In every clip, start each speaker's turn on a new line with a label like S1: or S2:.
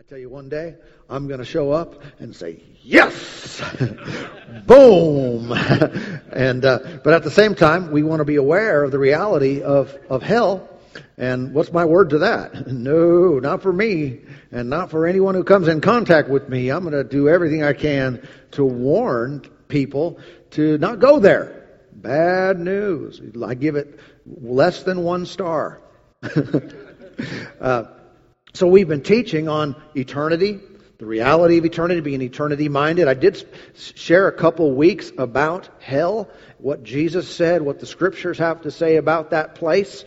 S1: I tell you, one day I'm going to show up and say, "Yes!" Boom! and uh, but at the same time, we want to be aware of the reality of of hell. And what's my word to that? No, not for me, and not for anyone who comes in contact with me. I'm going to do everything I can to warn people to not go there. Bad news. I give it less than one star. uh, so we've been teaching on eternity, the reality of eternity, being eternity minded. I did share a couple weeks about hell, what Jesus said, what the scriptures have to say about that place,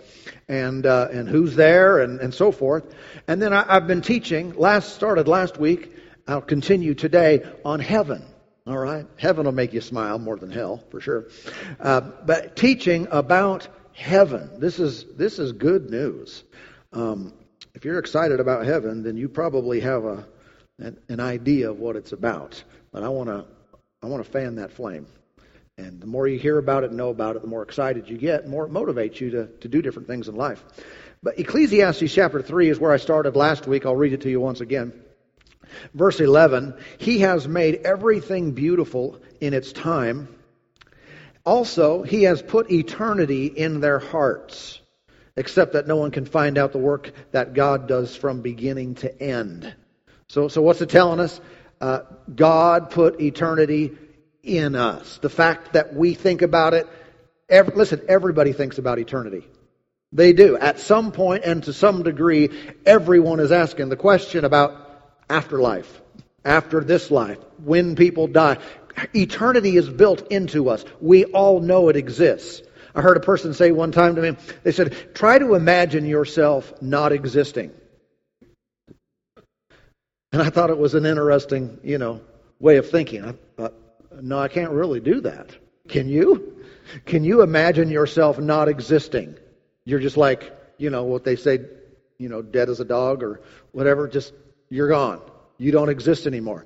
S1: and uh, and who's there, and, and so forth. And then I, I've been teaching. Last started last week. I'll continue today on heaven. All right, heaven will make you smile more than hell for sure. Uh, but teaching about heaven. This is this is good news. Um, if you're excited about heaven, then you probably have a an, an idea of what it's about. But I want to I want to fan that flame. And the more you hear about it and know about it, the more excited you get, more it motivates you to, to do different things in life. But Ecclesiastes chapter 3 is where I started last week. I'll read it to you once again. Verse 11 He has made everything beautiful in its time. Also, He has put eternity in their hearts except that no one can find out the work that God does from beginning to end. So, so what's it telling us? Uh, God put eternity in us. The fact that we think about it, every, listen, everybody thinks about eternity. They do. At some point and to some degree, everyone is asking the question about afterlife, after this life, when people die. Eternity is built into us. We all know it exists. I heard a person say one time to me, they said, try to imagine yourself not existing. And I thought it was an interesting, you know, way of thinking. I thought, no, I can't really do that. Can you? Can you imagine yourself not existing? You're just like, you know, what they say, you know, dead as a dog or whatever, just you're gone. You don't exist anymore.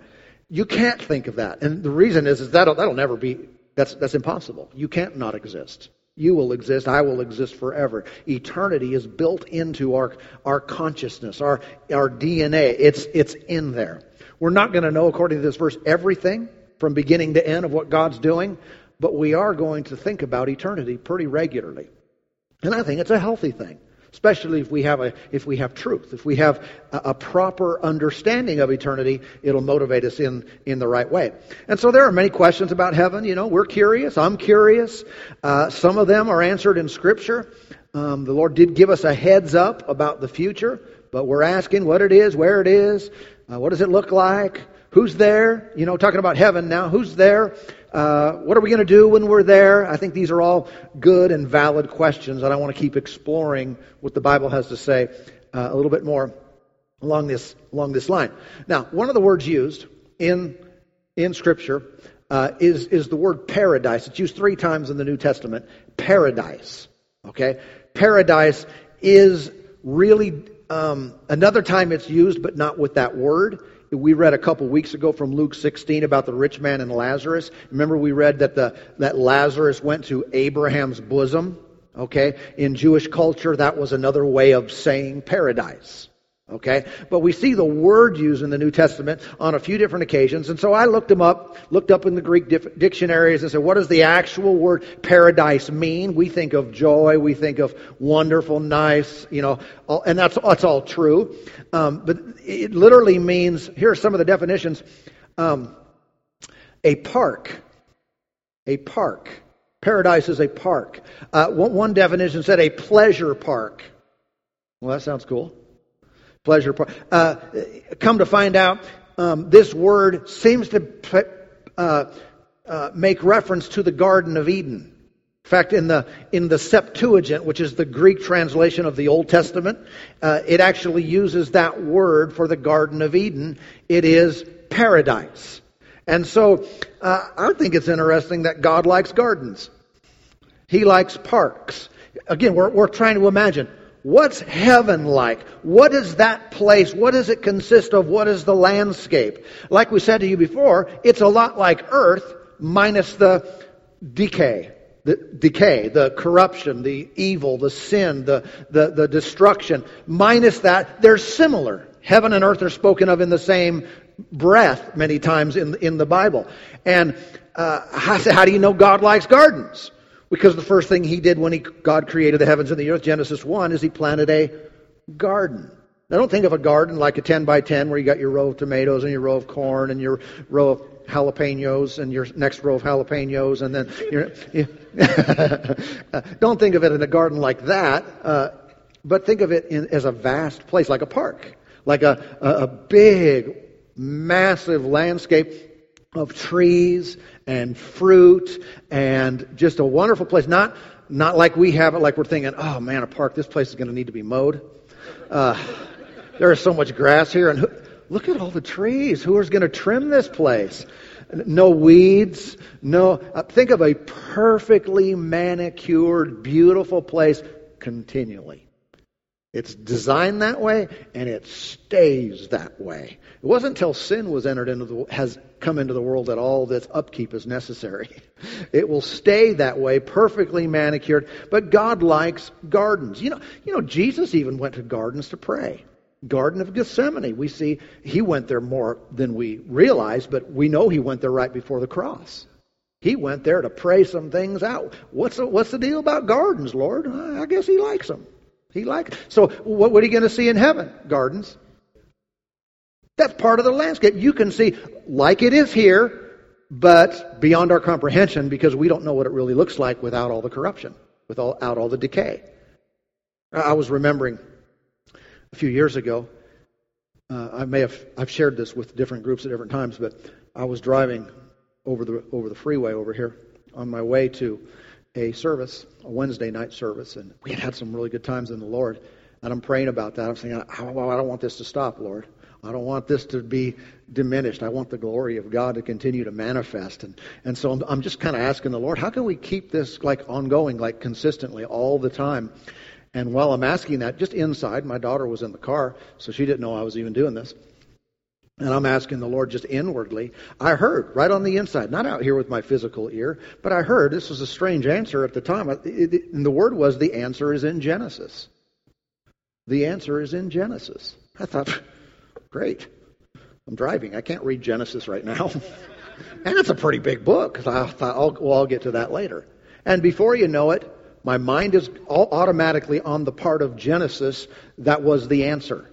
S1: You can't think of that. And the reason is, is that'll, that'll never be, that's, that's impossible. You can't not exist. You will exist. I will exist forever. Eternity is built into our, our consciousness, our, our DNA. It's, it's in there. We're not going to know, according to this verse, everything from beginning to end of what God's doing, but we are going to think about eternity pretty regularly. And I think it's a healthy thing especially if we have a if we have truth. If we have a, a, proper understanding of eternity it'll motivate us in in the right way. And so there are many questions about heaven. You know we're curious. I'm curious. Uh, some of them are answered in scripture. Um, the lord did give us a heads up about the future but we're asking what it is where it is uh, what does it look like who's there? You know talking about heaven now who's there uh, what are we going to do when we're there? I think these are all good and valid questions, and I want to keep exploring what the Bible has to say uh, a little bit more along this along this line. Now, one of the words used in in Scripture uh, is is the word paradise. It's used three times in the New Testament. Paradise. Okay, paradise is really um, another time it's used, but not with that word we read a couple weeks ago from Luke 16 about the rich man and Lazarus. Remember we read that the that Lazarus went to Abraham's bosom. Okay, in Jewish culture, that was another way of saying paradise. Okay? But we see the word used in the New Testament on a few different occasions. And so I looked them up, looked up in the Greek dictionaries and said, what does the actual word paradise mean? We think of joy, we think of wonderful, nice, you know, all, and that's, that's all true. Um, but it literally means, here are some of the definitions. Um, a park. A park. Paradise is a park. Uh, one, one definition said a pleasure park. Well, that sounds cool pleasure. Uh, come to find out, um, this word seems to uh, uh, make reference to the Garden of Eden. In fact, in the in the Septuagint, which is the Greek translation of the Old Testament, uh, it actually uses that word for the Garden of Eden. It is paradise. And so, uh, I think it's interesting that God likes gardens. He likes parks. Again, we're, we're trying to imagine What's heaven like? What is that place? What does it consist of? What is the landscape? Like we said to you before, it's a lot like earth minus the decay. The decay, the corruption, the evil, the sin, the, the, the destruction. Minus that, they're similar. Heaven and earth are spoken of in the same breath many times in, in the Bible. And uh, how do you know God likes gardens? Because the first thing he did when he, God created the heavens and the earth, Genesis 1, is he planted a garden. Now don't think of a garden like a 10 by 10 where you got your row of tomatoes and your row of corn and your row of jalapenos and your next row of jalapenos and then you don't think of it in a garden like that, uh, but think of it in, as a vast place, like a park, like a, a, a big, massive landscape of trees and fruit and just a wonderful place. Not, not like we have it, like we're thinking, oh man, a park, this place is going to need to be mowed. Uh, there is so much grass here, and who, look at all the trees. Who is going to trim this place? No weeds. No. Uh, think of a perfectly manicured, beautiful place continually. It's designed that way, and it stays that way. It wasn't until sin was entered into the has come into the world that all this upkeep is necessary. It will stay that way, perfectly manicured. But God likes gardens. You know, you know, Jesus even went to gardens to pray. Garden of Gethsemane. We see he went there more than we realize, but we know he went there right before the cross. He went there to pray some things out. What's the, what's the deal about gardens, Lord? I guess he likes them. He likes. So what, what are you going to see in heaven? Gardens. That's part of the landscape. You can see like it is here, but beyond our comprehension because we don't know what it really looks like without all the corruption, without all the decay. I was remembering a few years ago. Uh, I may have I've shared this with different groups at different times, but I was driving over the over the freeway over here on my way to a service, a Wednesday night service, and we had had some really good times in the Lord. And I'm praying about that. I'm saying, I, I don't want this to stop, Lord. I don't want this to be diminished. I want the glory of God to continue to manifest. And, and so I'm, I'm just kind of asking the Lord, how can we keep this like ongoing, like consistently all the time? And while I'm asking that, just inside, my daughter was in the car, so she didn't know I was even doing this. And I'm asking the Lord just inwardly. I heard right on the inside, not out here with my physical ear, but I heard this was a strange answer at the time. And the word was the answer is in Genesis. The answer is in Genesis. I thought, great. I'm driving. I can't read Genesis right now. and it's a pretty big book. So I thought, I'll, well, I'll get to that later. And before you know it, my mind is automatically on the part of Genesis that was the answer.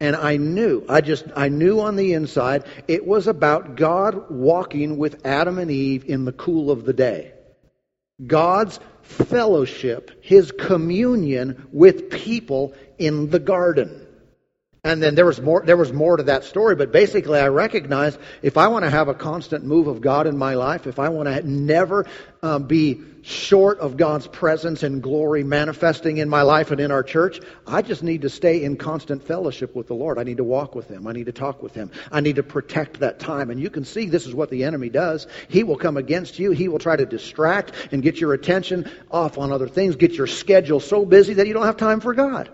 S1: And I knew, I just, I knew on the inside, it was about God walking with Adam and Eve in the cool of the day. God's fellowship, His communion with people in the garden. And then there was more, there was more to that story, but basically I recognized if I want to have a constant move of God in my life, if I want to never um, be short of God's presence and glory manifesting in my life and in our church, I just need to stay in constant fellowship with the Lord. I need to walk with Him. I need to talk with Him. I need to protect that time. And you can see this is what the enemy does. He will come against you. He will try to distract and get your attention off on other things, get your schedule so busy that you don't have time for God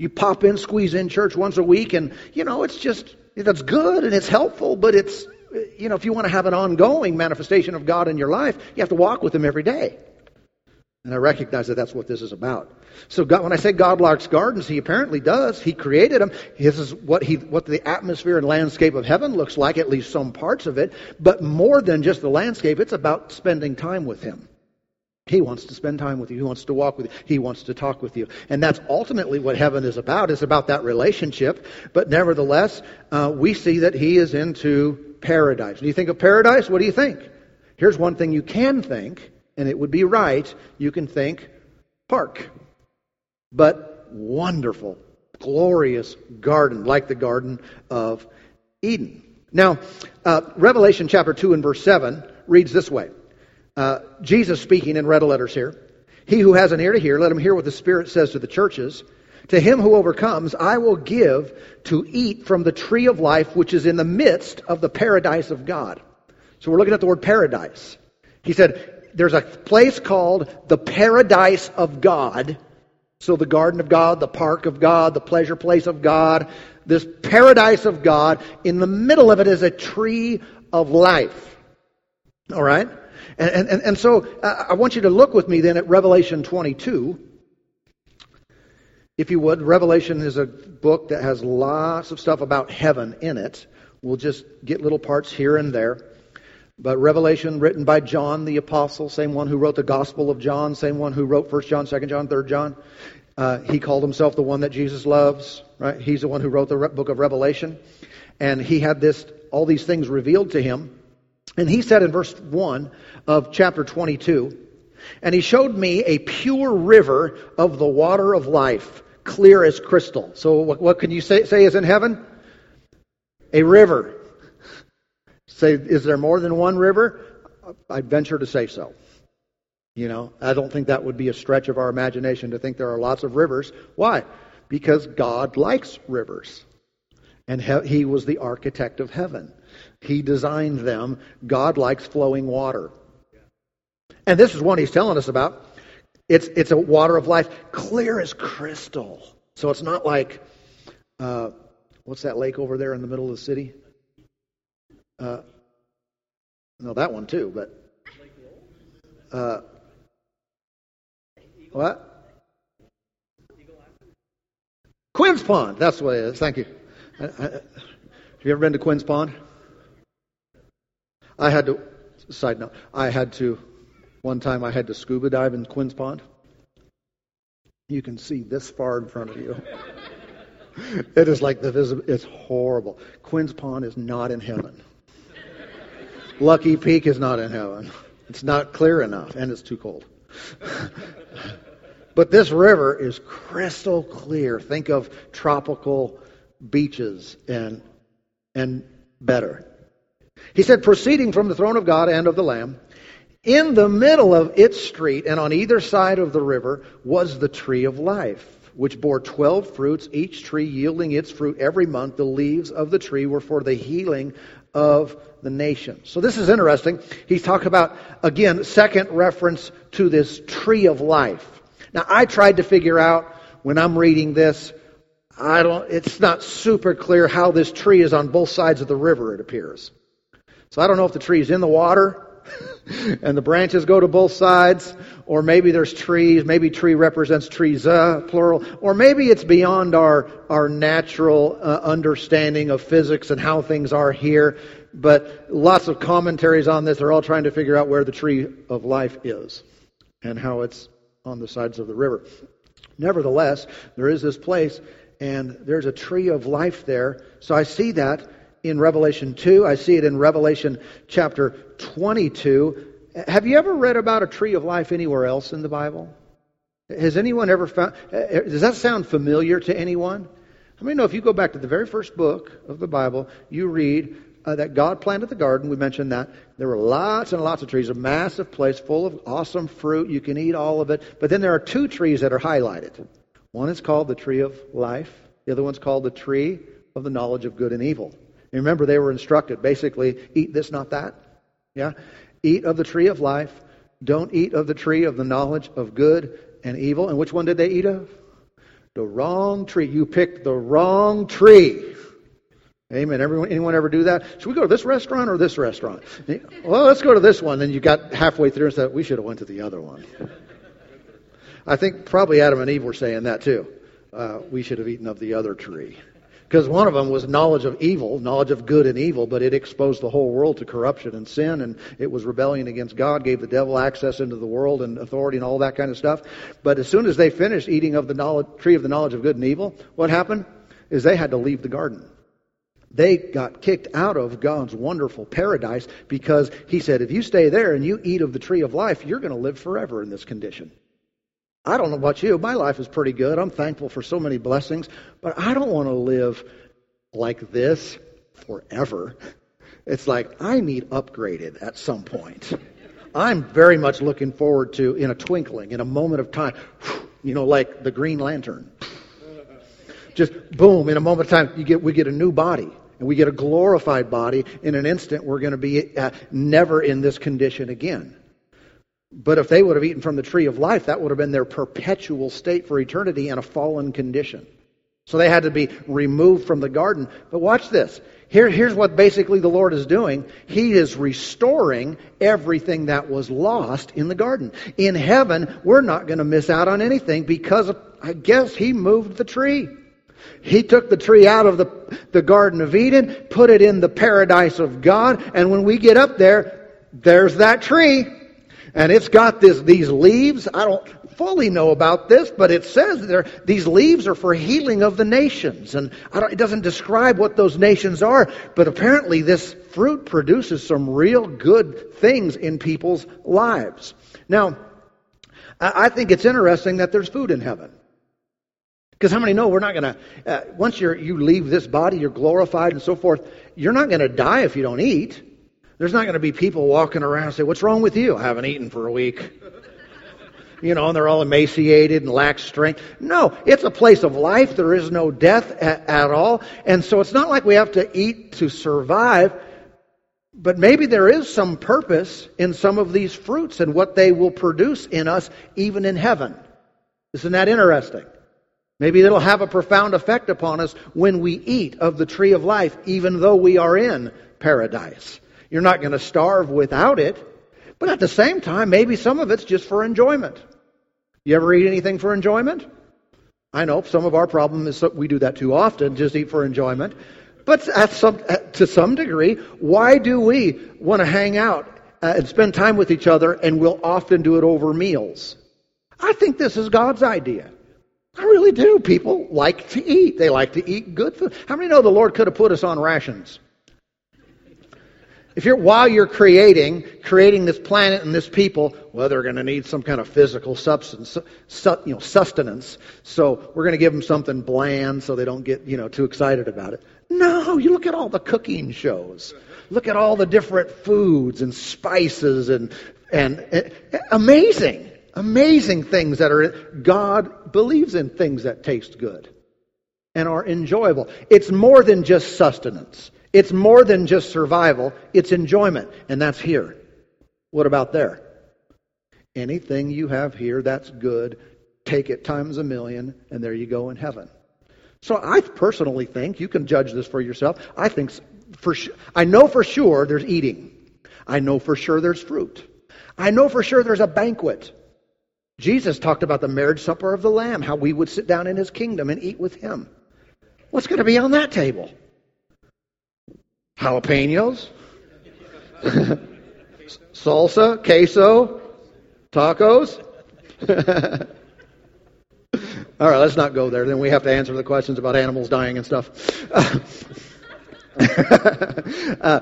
S1: you pop in, squeeze in church once a week, and, you know, it's just, that's good and it's helpful, but it's, you know, if you want to have an ongoing manifestation of God in your life, you have to walk with Him every day. And I recognize that that's what this is about. So God, when I say God likes gardens, He apparently does. He created them. This is what He, what the atmosphere and landscape of heaven looks like, at least some parts of it. But more than just the landscape, it's about spending time with Him. He wants to spend time with you. He wants to walk with you. He wants to talk with you. And that's ultimately what heaven is about. It's about that relationship. But nevertheless, uh, we see that he is into paradise. When you think of paradise, what do you think? Here's one thing you can think, and it would be right. You can think park. But wonderful, glorious garden, like the Garden of Eden. Now, uh, Revelation chapter 2 and verse 7 reads this way. Uh, Jesus speaking in red letters here. He who has an ear to hear, let him hear what the Spirit says to the churches. To him who overcomes, I will give to eat from the tree of life which is in the midst of the paradise of God. So we're looking at the word paradise. He said, there's a place called the paradise of God. So the garden of God, the park of God, the pleasure place of God, this paradise of God, in the middle of it is a tree of life. All right? And, and, and so uh, I want you to look with me then at Revelation 22. if you would, Revelation is a book that has lots of stuff about heaven in it. We'll just get little parts here and there. But Revelation, written by John the Apostle, same one who wrote the Gospel of John, same one who wrote 1 John, 2 John, 3 John. Uh, he called himself the one that Jesus loves, right? He's the one who wrote the book of Revelation. And he had this, all these things revealed to him. And he said in verse 1 of chapter 22, And he showed me a pure river of the water of life, clear as crystal. So what, what can you say, say is in heaven? A river. Say, is there more than one river? I'd venture to say so. You know, I don't think that would be a stretch of our imagination to think there are lots of rivers. Why? Because God likes rivers. And he, he was the architect of heaven. He designed them. God likes flowing water. And this is one he's telling us about. It's, it's a water of life, clear as crystal. So it's not like, uh, what's that lake over there in the middle of the city? Uh, no, that one too, but. Uh, what? Quinn's Pond. That's what it is. Thank you. Have you ever been to Quinn's Pond? I had to. Side note: I had to. One time, I had to scuba dive in Quinn's Pond. You can see this far in front of you. it is like the visible. It's horrible. Quinn's Pond is not in heaven. Lucky Peak is not in heaven. It's not clear enough, and it's too cold. but this river is crystal clear. Think of tropical beaches and and better. He said, proceeding from the throne of God and of the Lamb, in the middle of its street and on either side of the river was the tree of life, which bore twelve fruits, each tree yielding its fruit every month. The leaves of the tree were for the healing of the nations. So this is interesting. He's talking about, again, second reference to this tree of life. Now, I tried to figure out when I'm reading this, I don't, it's not super clear how this tree is on both sides of the river, it appears. So I don't know if the tree is in the water and the branches go to both sides, or maybe there's trees, maybe tree represents trees, uh, plural, or maybe it's beyond our, our natural uh, understanding of physics and how things are here. But lots of commentaries on this are all trying to figure out where the tree of life is and how it's on the sides of the river. Nevertheless, there is this place and there's a tree of life there. So I see that in Revelation 2. I see it in Revelation chapter 22. Have you ever read about a tree of life anywhere else in the Bible? Has anyone ever found, does that sound familiar to anyone? I mean, know if you go back to the very first book of the Bible, you read uh, that God planted the garden. We mentioned that. There were lots and lots of trees, a massive place full of awesome fruit. You can eat all of it. But then there are two trees that are highlighted. One is called the tree of life. The other one's called the tree of the knowledge of good and evil. Remember, they were instructed basically, eat this, not that. Yeah? Eat of the tree of life. Don't eat of the tree of the knowledge of good and evil. And which one did they eat of? The wrong tree. You picked the wrong tree. Amen. Everyone, anyone ever do that? Should we go to this restaurant or this restaurant? Well, let's go to this one. Then you got halfway through and said, we should have went to the other one. I think probably Adam and Eve were saying that too. Uh, we should have eaten of the other tree. Because one of them was knowledge of evil, knowledge of good and evil, but it exposed the whole world to corruption and sin, and it was rebellion against God, gave the devil access into the world and authority and all that kind of stuff. But as soon as they finished eating of the knowledge, tree of the knowledge of good and evil, what happened? Is they had to leave the garden. They got kicked out of God's wonderful paradise because He said, if you stay there and you eat of the tree of life, you're going to live forever in this condition. I don't know about you. My life is pretty good. I'm thankful for so many blessings, but I don't want to live like this forever. It's like I need upgraded at some point. I'm very much looking forward to, in a twinkling, in a moment of time, you know, like the Green Lantern. Just boom, in a moment of time, you get, we get a new body. And we get a glorified body. In an instant, we're going to be uh, never in this condition again. But if they would have eaten from the tree of life, that would have been their perpetual state for eternity in a fallen condition. So they had to be removed from the garden. But watch this. Here, here's what basically the Lord is doing. He is restoring everything that was lost in the garden. In heaven, we're not going to miss out on anything because I guess he moved the tree. He took the tree out of the, the Garden of Eden, put it in the paradise of God, and when we get up there, there's that tree. And it's got this, these leaves. I don't fully know about this, but it says there these leaves are for healing of the nations, and it doesn't describe what those nations are. But apparently, this fruit produces some real good things in people's lives. Now, I think it's interesting that there's food in heaven. Because how many know we're not going to, uh, once you you leave this body, you're glorified and so forth, you're not going to die if you don't eat. There's not going to be people walking around and say, What's wrong with you? I haven't eaten for a week you know, and they're all emaciated and lack strength. No, it's a place of life. There is no death at, at all. And so it's not like we have to eat to survive, but maybe there is some purpose in some of these fruits and what they will produce in us, even in heaven. Isn't that interesting? Maybe it'll have a profound effect upon us when we eat of the tree of life, even though we are in paradise. You're not going to starve without it, but at the same time, maybe some of it's just for enjoyment. You ever eat anything for enjoyment? I know some of our problem is that we do that too often, just eat for enjoyment. But some, to some degree, why do we want to hang out uh, and spend time with each other and we'll often do it over meals? I think this is God's idea. I really do. People like to eat. They like to eat good food. How many know the Lord could have put us on rations? If you're, while you're creating, creating this planet and this people, well, they're going to need some kind of physical substance, su, you know, sustenance. So we're going to give them something bland so they don't get, you know, too excited about it. No, you look at all the cooking shows. Look at all the different foods and spices and, and, and amazing, amazing things that are, God believes in things that taste good and are enjoyable. It's more than just sustenance. It's more than just survival, it's enjoyment, and that's here. What about there? Anything you have here that's good, take it times a million, and there you go in heaven. So I personally think, you can judge this for yourself, I think for I know for sure there's eating. I know for sure there's fruit. I know for sure there's a banquet. Jesus talked about the marriage supper of the Lamb, how we would sit down in his kingdom and eat with him. What's going to be on that table? Jalapenos, salsa, queso, tacos. All right, let's not go there. Then we have to answer the questions about animals dying and stuff. uh,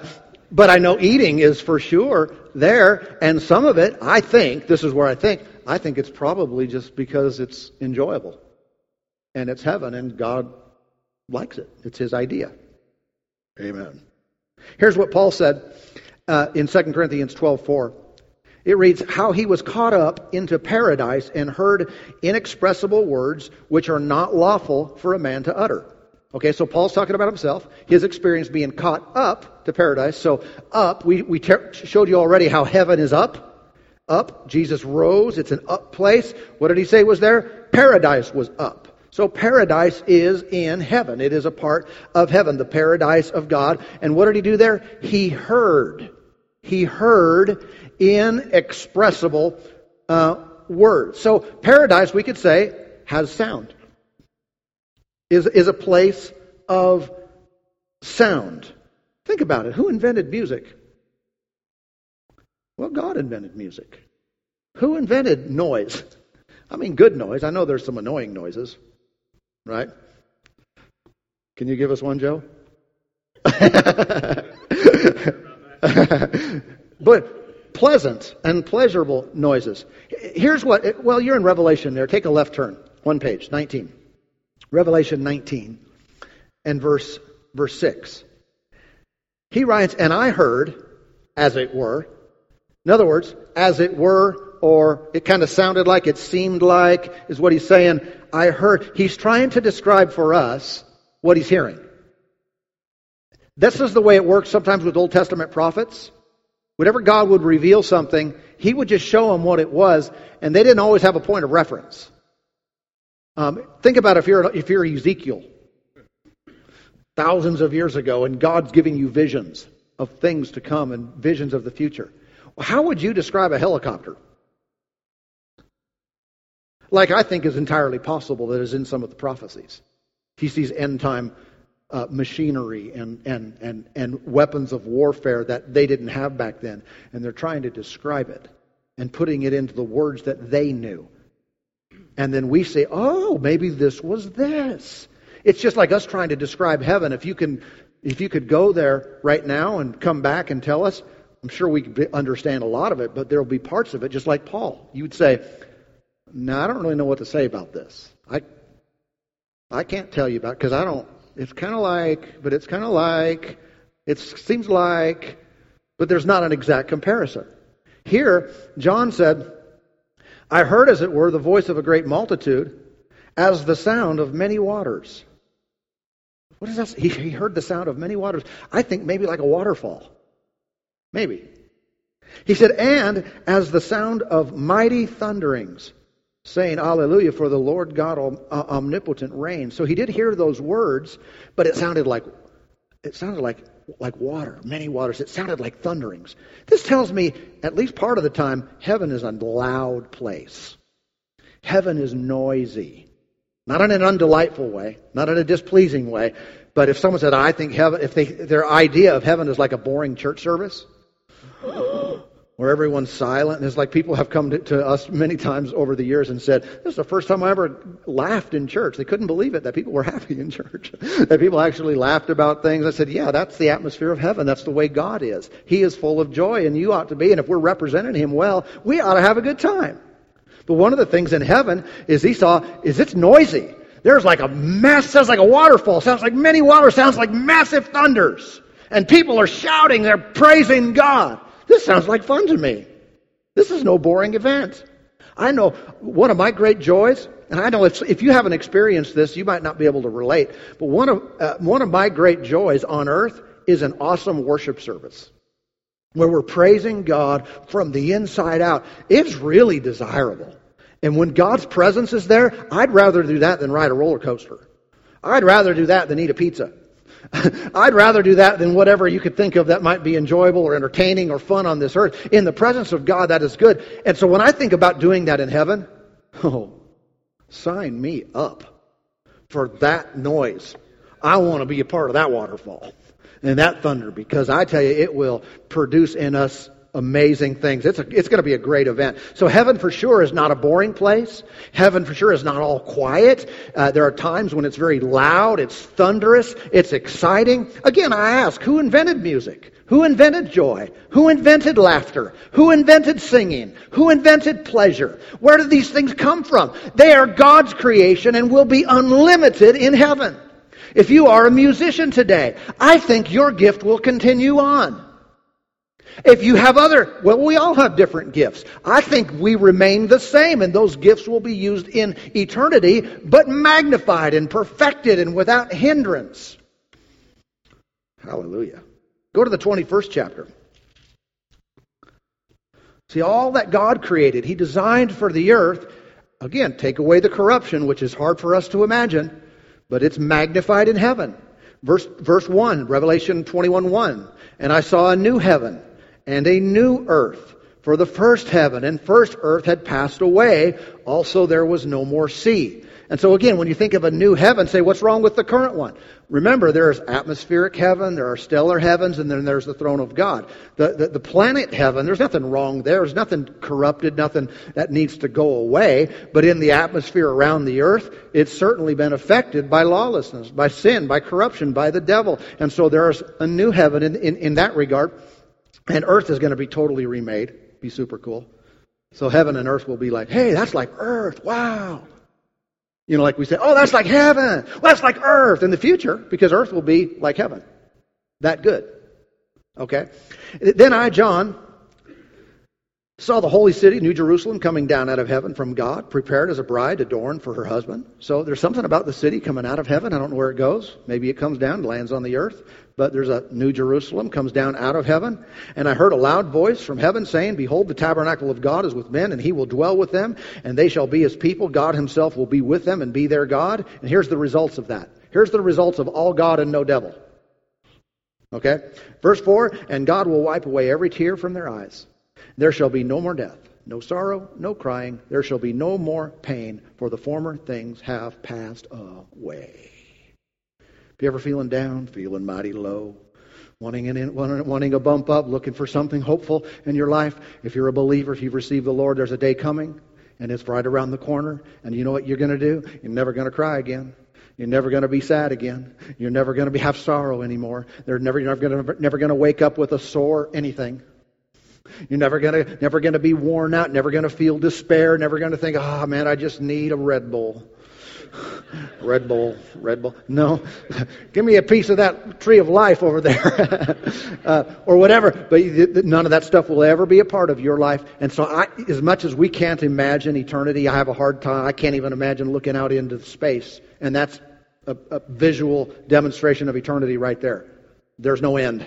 S1: but I know eating is for sure there, and some of it, I think, this is where I think, I think it's probably just because it's enjoyable. And it's heaven, and God likes it. It's His idea. Amen. Here's what Paul said uh, in 2 Corinthians 12:4. It reads, How he was caught up into paradise and heard inexpressible words which are not lawful for a man to utter. Okay, so Paul's talking about himself, his experience being caught up to paradise. So, up, we, we ter- showed you already how heaven is up. Up, Jesus rose, it's an up place. What did he say was there? Paradise was up. So paradise is in heaven. It is a part of heaven, the paradise of God. And what did he do there? He heard. He heard inexpressible uh, words. So paradise, we could say, has sound. Is, is a place of sound. Think about it. Who invented music? Well, God invented music. Who invented noise? I mean, good noise. I know there's some annoying noises right? Can you give us one, Joe? but pleasant and pleasurable noises. Here's what, well, you're in Revelation there. Take a left turn, one page, 19. Revelation 19 and verse, verse 6. He writes, And I heard, as it were, in other words, as it were, or it kind of sounded like, it seemed like, is what he's saying. I heard. He's trying to describe for us what he's hearing. This is the way it works sometimes with Old Testament prophets. Whenever God would reveal something, he would just show them what it was, and they didn't always have a point of reference. Um, think about if you're, if you're Ezekiel, thousands of years ago, and God's giving you visions of things to come and visions of the future. How would you describe a helicopter? Like I think is entirely possible that is in some of the prophecies. He sees end time uh, machinery and, and, and, and weapons of warfare that they didn't have back then, and they're trying to describe it and putting it into the words that they knew. And then we say, oh, maybe this was this. It's just like us trying to describe heaven. If you can, if you could go there right now and come back and tell us, I'm sure we could understand a lot of it, but there will be parts of it, just like Paul. You would say, no, I don't really know what to say about this. I, I can't tell you about because I don't, it's kind of like, but it's kind of like, it seems like, but there's not an exact comparison. Here, John said, I heard, as it were, the voice of a great multitude, as the sound of many waters. What is that? He, he heard the sound of many waters. I think maybe like a waterfall. Maybe. He said, and as the sound of mighty thunderings, saying, Alleluia, for the Lord God uh, omnipotent reigns. So he did hear those words, but it sounded like it sounded like like water, many waters. It sounded like thunderings. This tells me, at least part of the time, heaven is a loud place. Heaven is noisy. Not in an undelightful way, not in a displeasing way, but if someone said, I think heaven, if they, their idea of heaven is like a boring church service, where everyone's silent. And it's like people have come to, to, us many times over the years and said, This is the first time I ever laughed in church. They couldn't believe it that people were happy in church, that people actually laughed about things. I said, Yeah, that's the atmosphere of heaven. That's the way God is. He is full of joy, and you ought to be. And if we're representing Him well, we ought to have a good time. But one of the things in heaven is Esau, is it's noisy. There's like a mass, sounds like a waterfall, sounds like many waters, sounds like massive thunders. And people are shouting, they're praising God. This sounds like fun to me. This is no boring event. I know one of my great joys, and I know if, you haven't experienced this, you might not be able to relate, but one of, uh, one of my great joys on earth is an awesome worship service where we're praising God from the inside out. It's really desirable. And when God's presence is there, I'd rather do that than ride a roller coaster. I'd rather do that than eat a pizza. I'd rather do that than whatever you could think of that might be enjoyable or entertaining or fun on this earth. In the presence of God, that is good. And so when I think about doing that in heaven, oh, sign me up for that noise. I want to be a part of that waterfall and that thunder because I tell you, it will produce in us amazing things. It's, a, it's going to be a great event. So heaven for sure is not a boring place. Heaven for sure is not all quiet. Uh, there are times when it's very loud, it's thunderous, it's exciting. Again, I ask, who invented music? Who invented joy? Who invented laughter? Who invented singing? Who invented pleasure? Where did these things come from? They are God's creation and will be unlimited in heaven. If you are a musician today, I think your gift will continue on. If you have other, well, we all have different gifts. I think we remain the same, and those gifts will be used in eternity, but magnified and perfected and without hindrance. Hallelujah. Go to the 21st chapter. See, all that God created, He designed for the earth. Again, take away the corruption, which is hard for us to imagine, but it's magnified in heaven. Verse, verse 1, Revelation 21 1. And I saw a new heaven and a new earth. For the first heaven and first earth had passed away. Also there was no more sea. And so again, when you think of a new heaven, say, what's wrong with the current one? Remember, there's atmospheric heaven, there are stellar heavens, and then there's the throne of God. The, the, the, planet heaven, there's nothing wrong there. There's nothing corrupted, nothing that needs to go away. But in the atmosphere around the earth, it's certainly been affected by lawlessness, by sin, by corruption, by the devil. And so there's a new heaven in, in, in that regard. And earth is going to be totally remade. Be super cool. So heaven and earth will be like, hey, that's like earth. Wow. You know, like we say, oh, that's like heaven. Well, that's like earth in the future because earth will be like heaven. That good. Okay? Then I, John, saw the holy city, New Jerusalem, coming down out of heaven from God, prepared as a bride adorned for her husband. So there's something about the city coming out of heaven. I don't know where it goes. Maybe it comes down, lands on the earth. But there's a New Jerusalem, comes down out of heaven. And I heard a loud voice from heaven saying, Behold, the tabernacle of God is with men, and he will dwell with them, and they shall be his people. God himself will be with them and be their God. And here's the results of that. Here's the results of all God and no devil. Okay? Verse 4 And God will wipe away every tear from their eyes. There shall be no more death, no sorrow, no crying. There shall be no more pain, for the former things have passed away. If you ever feeling down, feeling mighty low, wanting, an, wanting a bump up, looking for something hopeful in your life, if you're a believer, if you've received the Lord, there's a day coming, and it's right around the corner, and you know what you're going to do? You're never going to cry again. You're never going to be sad again. You're never going to have sorrow anymore. They're never, you're never going to, never going to wake up with a sore anything. You're never gonna never gonna be worn out, never gonna feel despair, never gonna think, oh man, I just need a Red Bull. Red Bull, Red Bull. No, give me a piece of that tree of life over there, uh, or whatever. But none of that stuff will ever be a part of your life. And so, I, as much as we can't imagine eternity, I have a hard time. I can't even imagine looking out into space, and that's a, a visual demonstration of eternity right there. There's no end.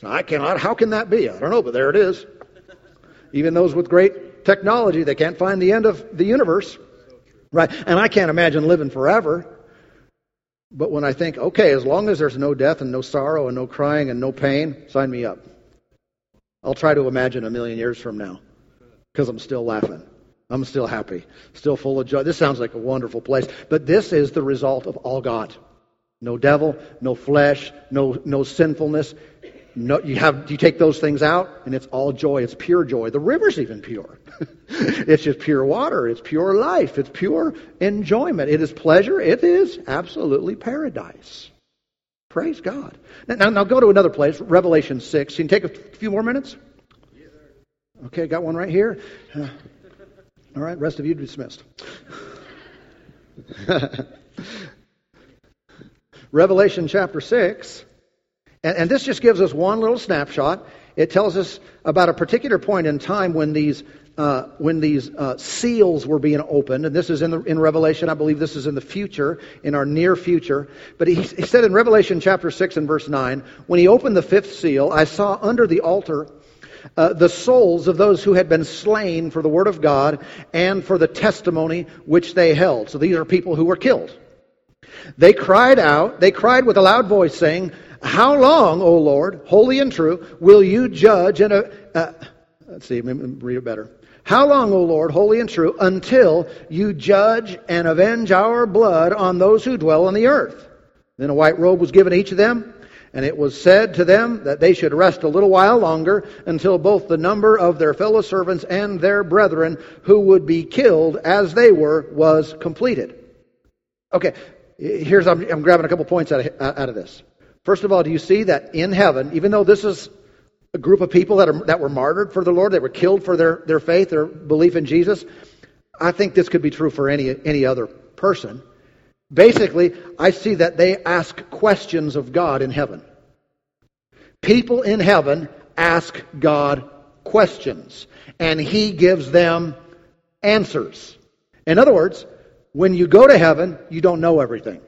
S1: So I cannot, how can that be? I don't know, but there it is. Even those with great technology, they can't find the end of the universe. Right? And I can't imagine living forever. But when I think, okay, as long as there's no death and no sorrow and no crying and no pain, sign me up. I'll try to imagine a million years from now because I'm still laughing. I'm still happy, still full of joy. This sounds like a wonderful place. But this is the result of all God. No devil, no flesh, no, no sinfulness. No, you have you take those things out, and it's all joy. It's pure joy. The river's even pure. it's just pure water. It's pure life. It's pure enjoyment. It is pleasure. It is absolutely paradise. Praise God. Now, now go to another place, Revelation six. You can take a few more minutes. Okay, got one right here. Uh, all right, rest of you dismissed. Revelation chapter six. And, and, this just gives us one little snapshot. It tells us about a particular point in time when these uh, when these uh, seals were being opened, and this is in, the, in Revelation. I believe this is in the future, in our near future. But he, he said in Revelation chapter six and verse nine, when he opened the fifth seal, I saw under the altar uh, the souls of those who had been slain for the word of God and for the testimony which they held. So these are people who were killed. They cried out, they cried with a loud voice, saying, how long, O Lord, holy and true, will you judge and, uh, uh, let's see, read it better. How long, O Lord, holy and true, until you judge and avenge our blood on those who dwell on the earth? Then a white robe was given each of them, and it was said to them that they should rest a little while longer until both the number of their fellow servants and their brethren who would be killed as they were was completed. Okay, here's, I'm, I'm grabbing a couple points out of, out of this. First of all, do you see that in heaven, even though this is a group of people that, are, that were martyred for the Lord, that were killed for their, their faith, their belief in Jesus, I think this could be true for any, any other person. Basically, I see that they ask questions of God in heaven. People in heaven ask God questions, and He gives them answers. In other words, when you go to heaven, you don't know everything.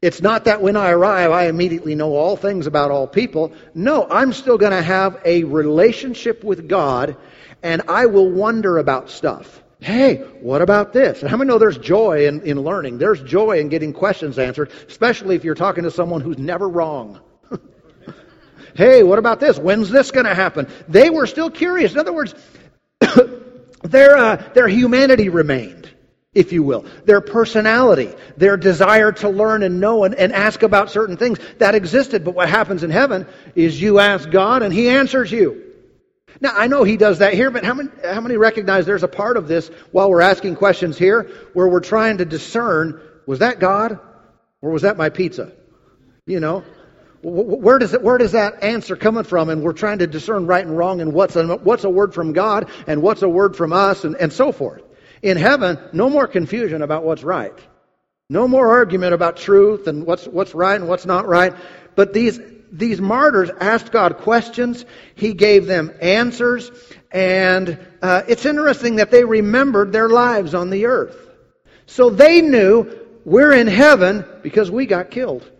S1: It's not that when I arrive, I immediately know all things about all people. No, I'm still going to have a relationship with God, and I will wonder about stuff. Hey, what about this? And how many know there's joy in, in learning? There's joy in getting questions answered, especially if you're talking to someone who's never wrong. hey, what about this? When's this going to happen? They were still curious. In other words, their, uh, their humanity remained if you will. Their personality, their desire to learn and know and, and, ask about certain things, that existed. But what happens in heaven is you ask God and He answers you. Now, I know He does that here, but how many, how many recognize there's a part of this while we're asking questions here where we're trying to discern, was that God or was that my pizza? You know? Where does, it, where does that answer coming from? And we're trying to discern right and wrong and what's a, what's a word from God and what's a word from us and, and so forth. In heaven, no more confusion about what's right. No more argument about truth and what's, what's right and what's not right. But these, these martyrs asked God questions. He gave them answers. And uh, it's interesting that they remembered their lives on the earth. So they knew we're in heaven because we got killed.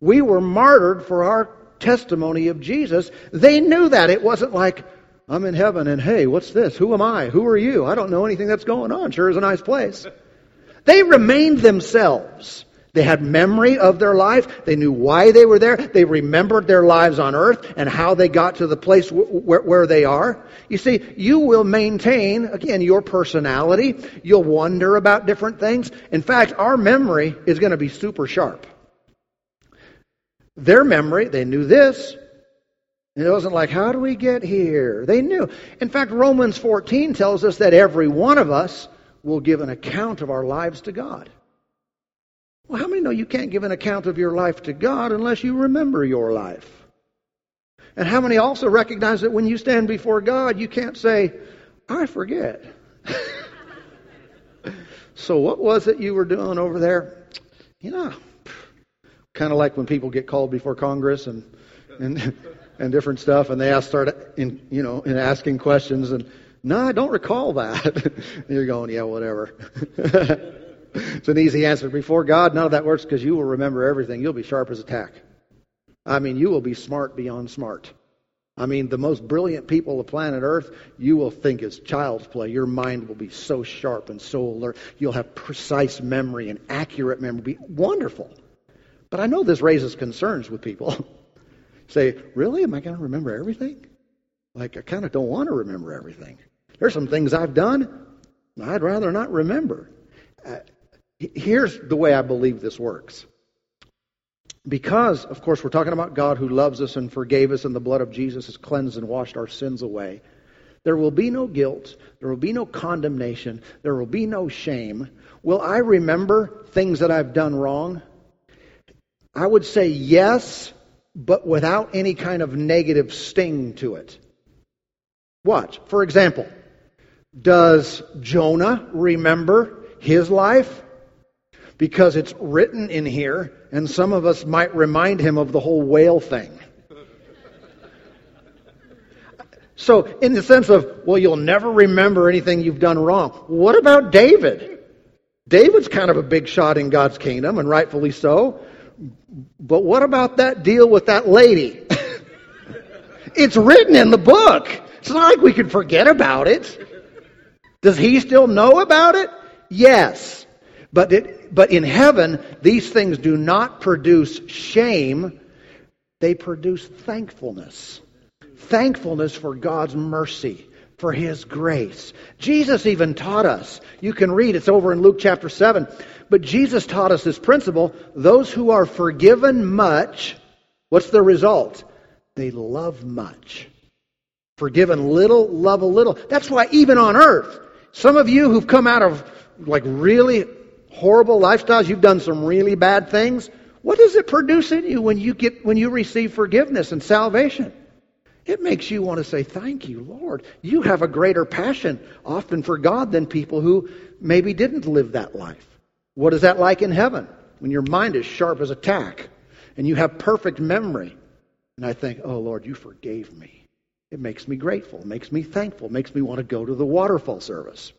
S1: We were martyred for our testimony of Jesus. They knew that. It wasn't like, I'm in heaven and hey, what's this? Who am I? Who are you? I don't know anything that's going on. Sure is a nice place. They remained themselves. They had memory of their life. They knew why they were there. They remembered their lives on earth and how they got to the place where, where they are. You see, you will maintain, again, your personality. You'll wonder about different things. In fact, our memory is going to be super sharp. Their memory, they knew this. It wasn't like, how do we get here? They knew. In fact, Romans 14 tells us that every one of us will give an account of our lives to God. Well, how many know you can't give an account of your life to God unless you remember your life? And how many also recognize that when you stand before God, you can't say, I forget. so, what was it you were doing over there? You know, kind of like when people get called before Congress and and and different stuff, and they ask, start in you know in asking questions, and no, I don't recall that. you're going, yeah, whatever. it's an easy answer. Before God, none of that works because you will remember everything. You'll be sharp as a tack. I mean, you will be smart beyond smart. I mean, the most brilliant people the planet Earth, you will think is child's play. Your mind will be so sharp and so alert. You'll have precise memory and accurate memory. Be wonderful. But I know this raises concerns with people. Say, really? Am I going to remember everything? Like, I kind of don't want to remember everything. There's some things I've done I'd rather not remember. Uh, Here's the way I believe this works. Because, of course, we're talking about God who loves us and forgave us, and the blood of Jesus has cleansed and washed our sins away. There will be no guilt. There will be no condemnation. There will be no shame. Will I remember things that I've done wrong? I would say yes, but without any kind of negative sting to it. Watch. For example, does Jonah remember his life? because it's written in here, and some of us might remind him of the whole whale thing. So, in the sense of, well, you'll never remember anything you've done wrong. What about David? David's kind of a big shot in God's kingdom, and rightfully so. But what about that deal with that lady? it's written in the book. It's not like we can forget about it. Does he still know about it? Yes. But, it, but in heaven, these things do not produce shame, they produce thankfulness. Thankfulness for God's mercy, for His grace. Jesus even taught us. You can read, it's over in Luke chapter 7. But Jesus taught us this principle those who are forgiven much, what's the result? They love much. Forgiven little, love a little. That's why even on earth, some of you who've come out of like really horrible lifestyles, you've done some really bad things. What does it produce in you when you get when you receive forgiveness and salvation? It makes you want to say, Thank you, Lord. You have a greater passion often for God than people who maybe didn't live that life. What is that like in heaven? When your mind is sharp as a tack and you have perfect memory. And I think, Oh Lord, you forgave me. It makes me grateful, makes me thankful, makes me want to go to the waterfall service.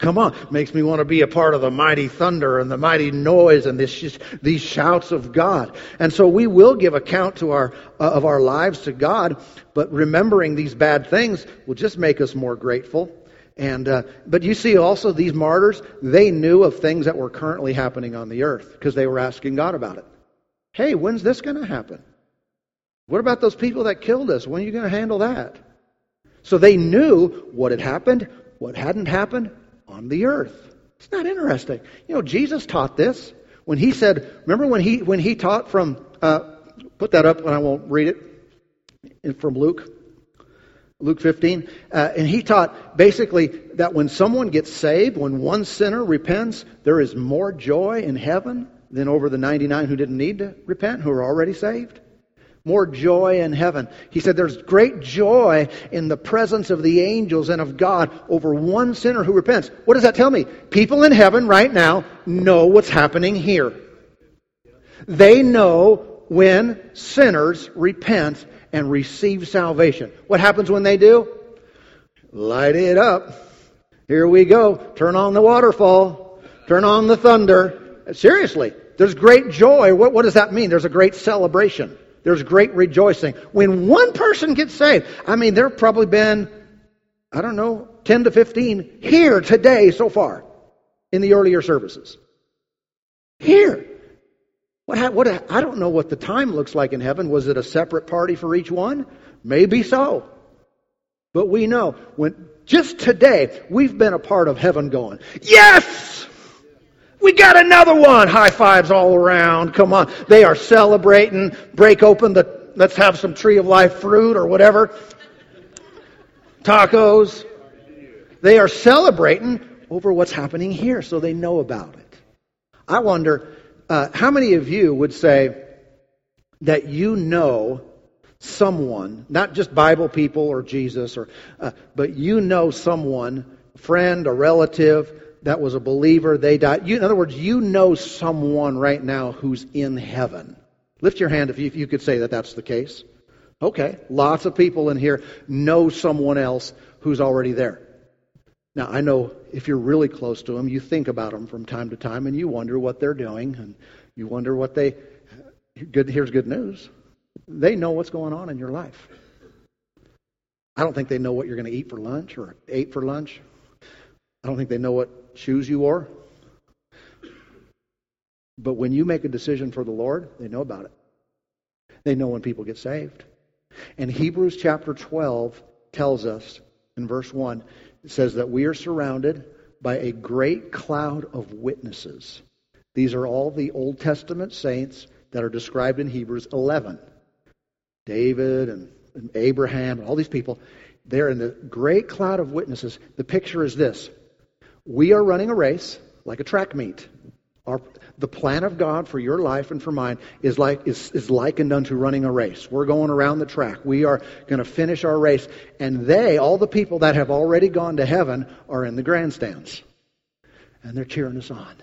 S1: Come on. Makes me want to be a part of the mighty thunder and the mighty noise and this, these shouts of God. And so we will give account to our, uh, of our lives to God, but remembering these bad things will just make us more grateful. And, uh, but you see also these martyrs, they knew of things that were currently happening on the earth because they were asking God about it. Hey, when's this going to happen? What about those people that killed us? When are you going to handle that? So they knew what had happened, what hadn't happened, on the earth. It's not interesting. You know, Jesus taught this when he said, remember when he when he taught from uh, put that up and I won't read it from Luke. Luke 15. Uh, and he taught basically that when someone gets saved, when one sinner repents, there is more joy in heaven than over the 99 who didn't need to repent, who are already saved more joy in heaven. He said there's great joy in the presence of the angels and of God over one sinner who repents. What does that tell me? People in heaven right now know what's happening here. They know when sinners repent and receive salvation. What happens when they do? Light it up. Here we go. Turn on the waterfall. Turn on the thunder. Seriously, there's great joy. What, what does that mean? There's a great celebration. There's great rejoicing. When one person gets saved, I mean, there have probably been, I don't know, 10 to 15 here today so far in the earlier services. Here. What, what, I don't know what the time looks like in heaven. Was it a separate party for each one? Maybe so. But we know when just today we've been a part of heaven going, yes! We got another one! High fives all around. Come on. They are celebrating. Break open the, let's have some tree of life fruit or whatever. Tacos. They are celebrating over what's happening here so they know about it. I wonder, uh, how many of you would say that you know someone, not just Bible people or Jesus, or, uh, but you know someone, friend, a relative, that was a believer, they died. You, in other words, you know someone right now who's in heaven. Lift your hand if you, if you could say that that's the case. Okay, lots of people in here know someone else who's already there. Now, I know if you're really close to them, you think about them from time to time and you wonder what they're doing and you wonder what they. Good, here's good news. They know what's going on in your life. I don't think they know what you're going to eat for lunch or ate for lunch. I don't think they know what shoes you wore. But when you make a decision for the Lord, they know about it. They know when people get saved. And Hebrews chapter 12 tells us in verse 1 it says that we are surrounded by a great cloud of witnesses. These are all the Old Testament saints that are described in Hebrews 11. David and, and Abraham and all these people. They're in the great cloud of witnesses. The picture is this We are running a race like a track meet. Our, the plan of God for your life and for mine is like is, is likened unto running a race. We're going around the track. We are going to finish our race, and they, all the people that have already gone to heaven, are in the grandstands, and they're cheering us on.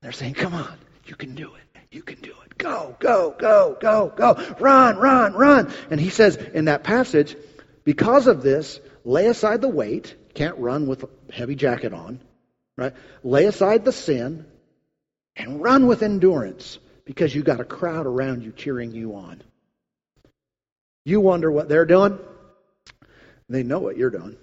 S1: They're saying, "Come on, you can do it. You can do it. Go, go, go, go, go. Run, run, run." And he says in that passage, because of this, lay aside the weight. Can't run with a heavy jacket on, right? Lay aside the sin and run with endurance because you got a crowd around you cheering you on. You wonder what they're doing? They know what you're doing.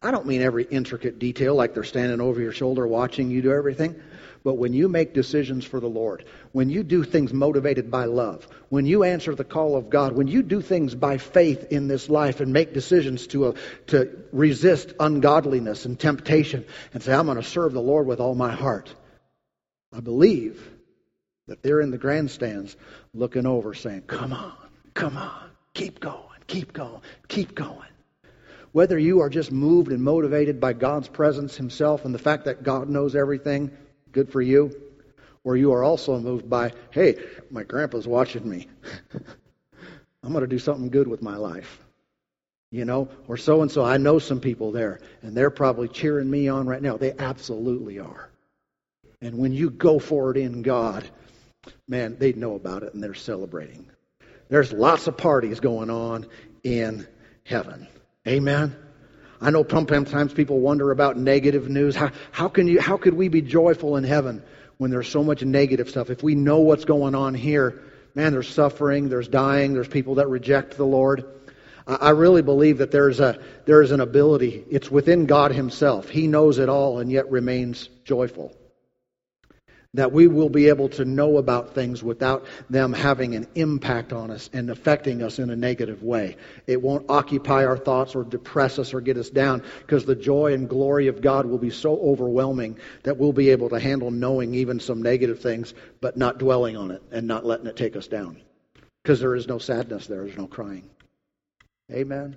S1: I don't mean every intricate detail like they're standing over your shoulder watching you do everything. But when you make decisions for the Lord, when you do things motivated by love, when you answer the call of God, when you do things by faith in this life and make decisions to, uh, to resist ungodliness and temptation and say, I'm going to serve the Lord with all my heart, I believe that they're in the grandstands looking over saying, Come on, come on, keep going, keep going, keep going. Whether you are just moved and motivated by God's presence Himself and the fact that God knows everything, good for you. Or you are also moved by, hey, my grandpa's watching me. I'm going to do something good with my life. You know, or so and so. I know some people there, and they're probably cheering me on right now. They absolutely are. And when you go forward in God, man, they know about it and they're celebrating. There's lots of parties going on in heaven. Amen. I know sometimes people wonder about negative news. How, how, can you, how could we be joyful in heaven when there's so much negative stuff? If we know what's going on here, man, there's suffering, there's dying, there's people that reject the Lord. I really believe that there's a there is an ability. It's within God Himself. He knows it all and yet remains joyful that we will be able to know about things without them having an impact on us and affecting us in a negative way. It won't occupy our thoughts or depress us or get us down because the joy and glory of God will be so overwhelming that we'll be able to handle knowing even some negative things, but not dwelling on it and not letting it take us down. Because there is no sadness there, there's no crying. Amen.